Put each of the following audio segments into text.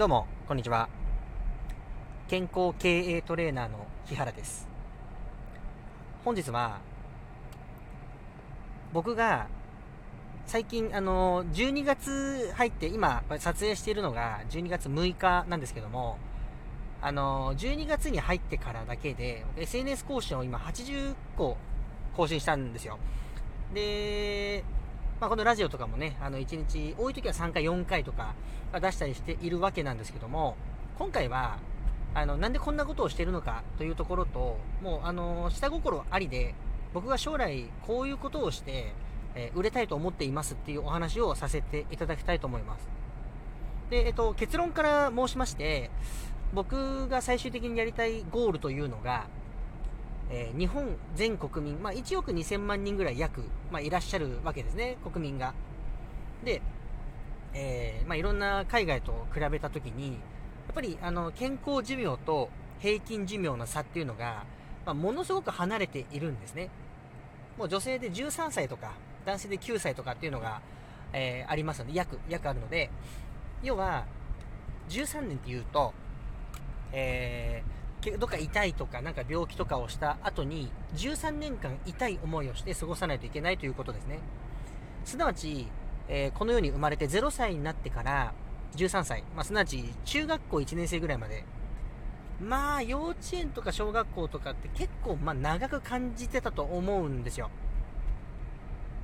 どうも、こんにちは。健康経営トレーナーの木原です。本日は、僕が最近、あの、12月入って、今、撮影しているのが12月6日なんですけども、あの、12月に入ってからだけで、SNS 更新を今80個更新したんですよ。で、まあ、このラジオとかもね、あの、1日、多い時は3回、4回とか出したりしているわけなんですけども、今回は、あの、なんでこんなことをしているのかというところと、もう、あの、下心ありで、僕が将来こういうことをして、えー、売れたいと思っていますっていうお話をさせていただきたいと思います。で、えっと、結論から申しまして、僕が最終的にやりたいゴールというのが、えー、日本全国民、まあ、1億2000万人ぐらい約、まあ、いらっしゃるわけですね、国民が。で、えー、まあ、いろんな海外と比べたときに、やっぱりあの健康寿命と平均寿命の差っていうのが、まあ、ものすごく離れているんですね。もう女性で13歳とか、男性で9歳とかっていうのが、えー、ありますので、約、約あるので、要は、13年っていうと、えー、どっか痛いとか、なんか病気とかをした後に、13年間痛い思いをして過ごさないといけないということですね。すなわち、えー、この世に生まれて0歳になってから13歳、まあ、すなわち中学校1年生ぐらいまで、まあ、幼稚園とか小学校とかって結構、まあ、長く感じてたと思うんですよ。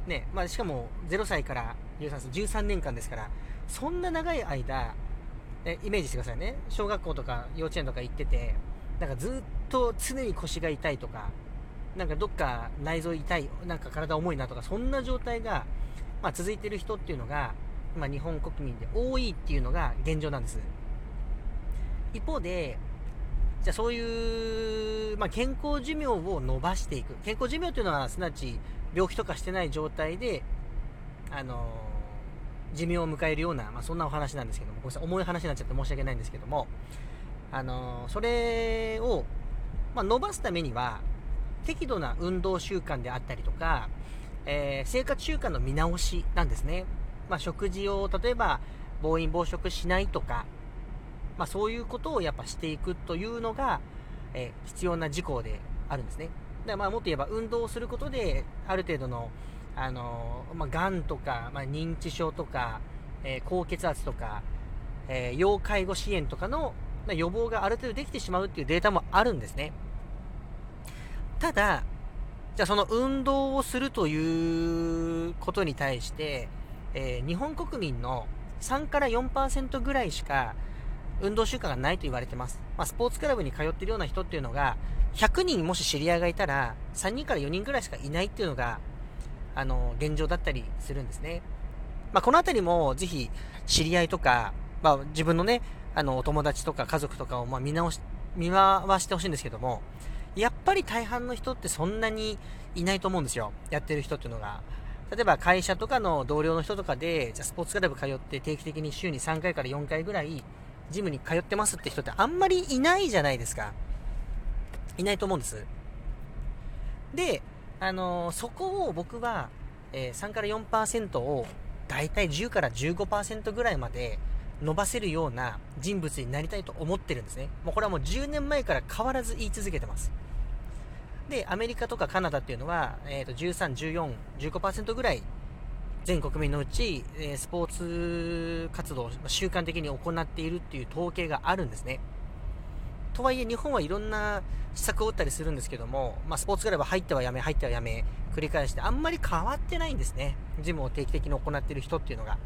ね、まあ、しかも0歳から13歳、13年間ですから、そんな長い間、えイメージしてくださいね。小学校とか幼稚園とか行ってて、なんかずっと常に腰が痛いとか、なんかどっか内臓痛い、なんか体重いなとか、そんな状態が、まあ、続いてる人っていうのが、まあ、日本国民で多いっていうのが現状なんです。一方で、じゃあそういう、まあ、健康寿命を伸ばしていく。健康寿命というのは、すなわち病気とかしてない状態で、あの、寿命を迎えるような、まあ、そんなお話なんですけども、ごめんなさい、重い話になっちゃって申し訳ないんですけども、あのそれを、まあ、伸ばすためには、適度な運動習慣であったりとか、えー、生活習慣の見直しなんですね。まあ、食事を例えば暴飲暴食しないとか、まあ、そういうことをやっぱしていくというのが、えー、必要な事項であるんですね。でまあもっと言えば運動をすることである程度の、あの、まあ、がんとか、まあ、認知症とか、え、高血圧とか、え要介護支援とかの予防がある程度できてしまうっていうデータもあるんですね。ただ、じゃあその運動をするということに対して、えー、日本国民の3から4%ぐらいしか運動習慣がないと言われてます。まあ、スポーツクラブに通ってるような人っていうのが、100人もし知り合いがいたら、3人から4人ぐらいしかいないっていうのが、あの、現状だったりするんですね。まあ、このあたりも、ぜひ、知り合いとか、まあ、自分のね、あの、お友達とか家族とかを、ま、見直し、見回してほしいんですけども、やっぱり大半の人ってそんなにいないと思うんですよ。やってる人っていうのが。例えば会社とかの同僚の人とかで、じゃスポーツクラブ通って定期的に週に3回から4回ぐらい、ジムに通ってますって人ってあんまりいないじゃないですか。いないと思うんです。で、あのー、そこを僕は、えー、3から4%を、だいたい10から15%ぐらいまで伸ばせるような人物になりたいと思ってるんですね。もうこれはもう10年前から変わらず言い続けてます。で、アメリカとかカナダっていうのは、えっ、ー、と、13、14、15%ぐらい全国民のうち、え、スポーツ活動を習慣的に行っているっていう統計があるんですね。とはいえ日本はいろんな施策を打ったりするんですけども、まあ、スポーツクラブ入ってはやめ、入ってはやめ、繰り返してあんまり変わってないんですね。ジムを定期的に行ってる人っていうのが。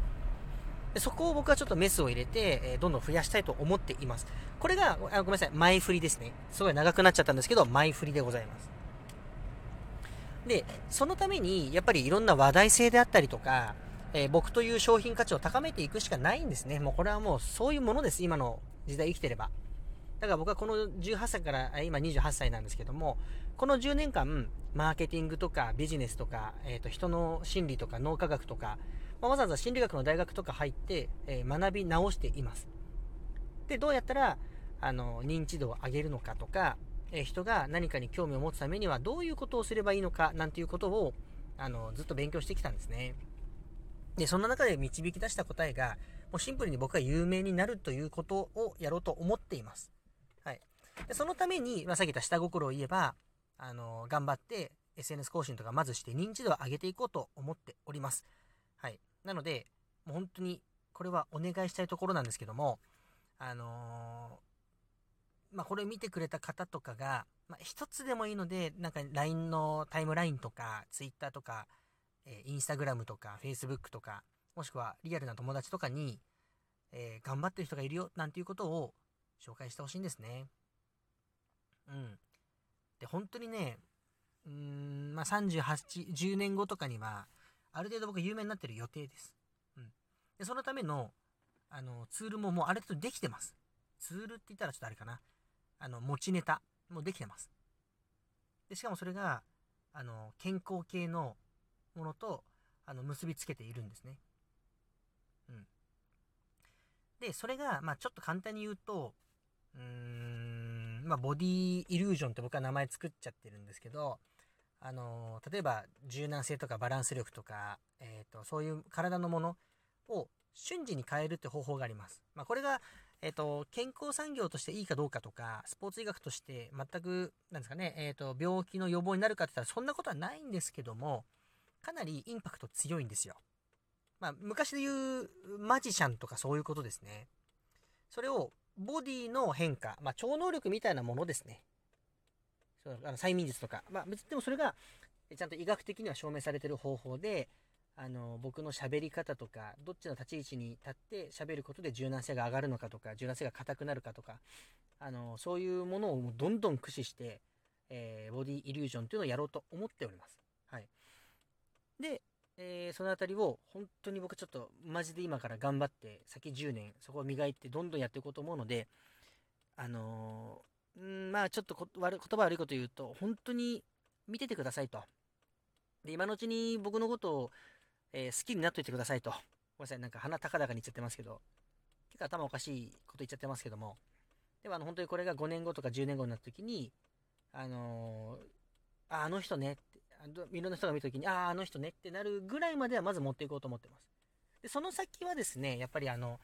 そこを僕はちょっとメスを入れて、え、どんどん増やしたいと思っています。これが、ごめんなさい、前振りですね。すごい長くなっちゃったんですけど、前振りでございます。で、そのために、やっぱりいろんな話題性であったりとか、えー、僕という商品価値を高めていくしかないんですね。もうこれはもうそういうものです。今の時代生きてれば。だから僕はこの18歳から、今28歳なんですけども、この10年間、マーケティングとかビジネスとか、えっ、ー、と、人の心理とか脳科学とか、まあ、わざわざ心理学の大学とか入って、えー、学び直しています。で、どうやったら、あの、認知度を上げるのかとか、えー、人が何かに興味を持つためにはどういうことをすればいいのか、なんていうことを、あの、ずっと勉強してきたんですね。で、そんな中で導き出した答えが、もうシンプルに僕は有名になるということをやろうと思っています。はい。でそのために、まあ、さっき言った下心を言えば、あの、頑張って SNS 更新とかまずして認知度を上げていこうと思っております。はい。なので、もう本当に、これはお願いしたいところなんですけども、あのー、まあ、これ見てくれた方とかが、まあ、一つでもいいので、なんか LINE のタイムラインとか、Twitter とか、えー、Instagram とか、Facebook とか、もしくはリアルな友達とかに、えー、頑張ってる人がいるよ、なんていうことを紹介してほしいんですね。うん。で、本当にね、うーん、まあ、38、10年後とかには、ある程度僕有名になってる予定です。うん。で、そのための、あの、ツールももうある程度できてます。ツールって言ったらちょっとあれかな。あの、持ちネタもできてます。で、しかもそれが、あの、健康系のものと、あの、結びつけているんですね。うん。で、それが、まあちょっと簡単に言うと、うーん、まあボディイリュージョンって僕は名前作っちゃってるんですけど、あの例えば柔軟性とかバランス力とか、えーと、そういう体のものを瞬時に変えるって方法があります。まあ、これが、えっ、ー、と、健康産業としていいかどうかとか、スポーツ医学として全く、なんですかね、えっ、ー、と、病気の予防になるかって言ったらそんなことはないんですけども、かなりインパクト強いんですよ。まあ、昔で言うマジシャンとかそういうことですね。それを、ボディの変化、まあ、超能力みたいなものですね。そうあの催眠術とか。まあ、別でもそれが、ちゃんと医学的には証明されてる方法で、あの、僕の喋り方とか、どっちの立ち位置に立って喋ることで柔軟性が上がるのかとか、柔軟性が硬くなるかとか、あの、そういうものをどんどん駆使して、えー、ボディイリュージョンというのをやろうと思っております。はい。で、えー、そのあたりを本当に僕ちょっとマジで今から頑張って先10年そこを磨いてどんどんやっていこうと思うのであのんまあちょっとこ悪言葉悪いこと言うと、本当に見ててくださいと。で、今のうちに僕のことを、えー、好きになっといてくださいと。ごめんなさい、なんか鼻高々に言っちゃってますけど、結構頭おかしいこと言っちゃってますけども、でもあの本当にこれが5年後とか10年後になった時に、あのー、あ、あの人ねって、いろんな人が見た時に、ああ、あの人ねってなるぐらいまではまず持っていこうと思ってます。で、その先はですね、やっぱりあの、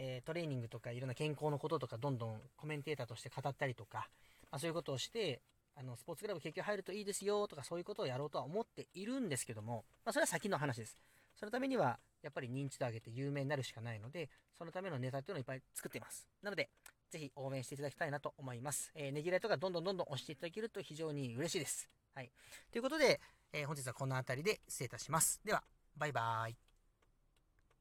えー、トレーニングとかいろんな健康のこととかどんどんコメンテーターとして語ったりとか、まあ、そういうことをして、あの、スポーツクラブ結局入るといいですよとかそういうことをやろうとは思っているんですけども、まあ、それは先の話です。そのためには、やっぱり認知度上げて有名になるしかないので、そのためのネタっていうのをいっぱい作っています。なので、ぜひ応援していただきたいなと思います。えー、ねぎらいとかどんどんどんどん押していただけると非常に嬉しいです。はい。ということで、えー、本日はこの辺りで失礼いたします。では、バイバーイ。